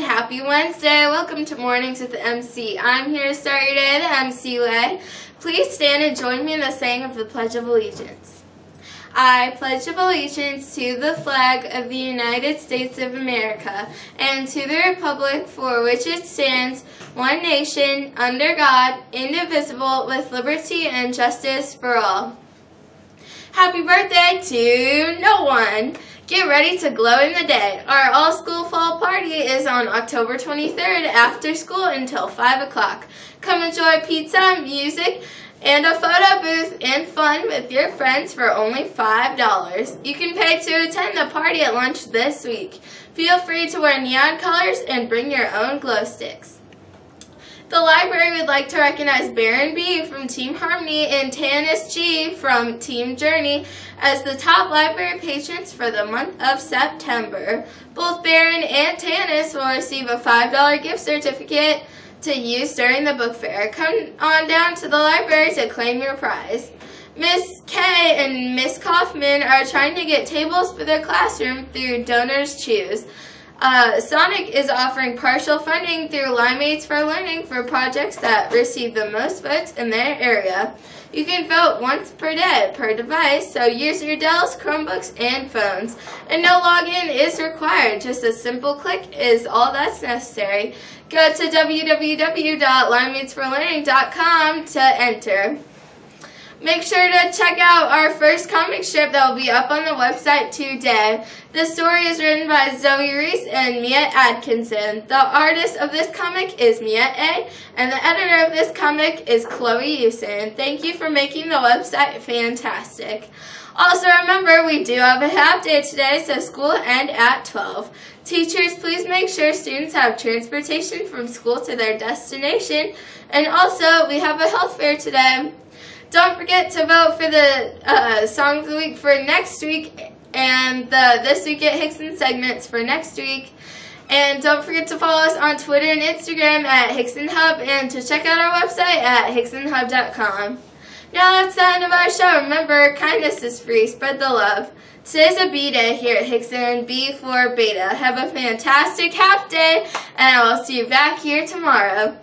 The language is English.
Happy Wednesday. Welcome to Mornings with the MC. I'm here to start your day the MC way. Please stand and join me in the saying of the Pledge of Allegiance. I pledge of allegiance to the flag of the United States of America and to the republic for which it stands, one nation, under God, indivisible, with liberty and justice for all. Happy birthday to no one! Get ready to glow in the day. Our all school fall party is on October 23rd after school until 5 o'clock. Come enjoy pizza, music, and a photo booth and fun with your friends for only $5. You can pay to attend the party at lunch this week. Feel free to wear neon colors and bring your own glow sticks. The library would like to recognize Baron B from Team Harmony and Tanis G from Team Journey as the top library patrons for the month of September. Both Baron and Tanis will receive a $5 gift certificate to use during the book fair. Come on down to the library to claim your prize. Miss Kay and Miss Kaufman are trying to get tables for their classroom through Donors Choose. Uh, Sonic is offering partial funding through Limeades for Learning for projects that receive the most votes in their area. You can vote once per day per device, so use your Dells, Chromebooks, and phones. And no login is required, just a simple click is all that's necessary. Go to www.limeadesforlearning.com to enter. Make sure to check out our first comic strip that will be up on the website today. The story is written by Zoe Reese and Mia Atkinson. The artist of this comic is Mia A, and the editor of this comic is Chloe Usen. Thank you for making the website fantastic. Also remember, we do have a half day today, so school end at 12. Teachers, please make sure students have transportation from school to their destination. And also, we have a health fair today. Don't forget to vote for the uh, Song of the Week for next week and the This Week at Hixson segments for next week. And don't forget to follow us on Twitter and Instagram at Hixson Hub and to check out our website at hixsonhub.com. Now that's the end of our show. Remember, kindness is free. Spread the love. Today's a B day here at Hixson, B for Beta. Have a fantastic half day, and I will see you back here tomorrow.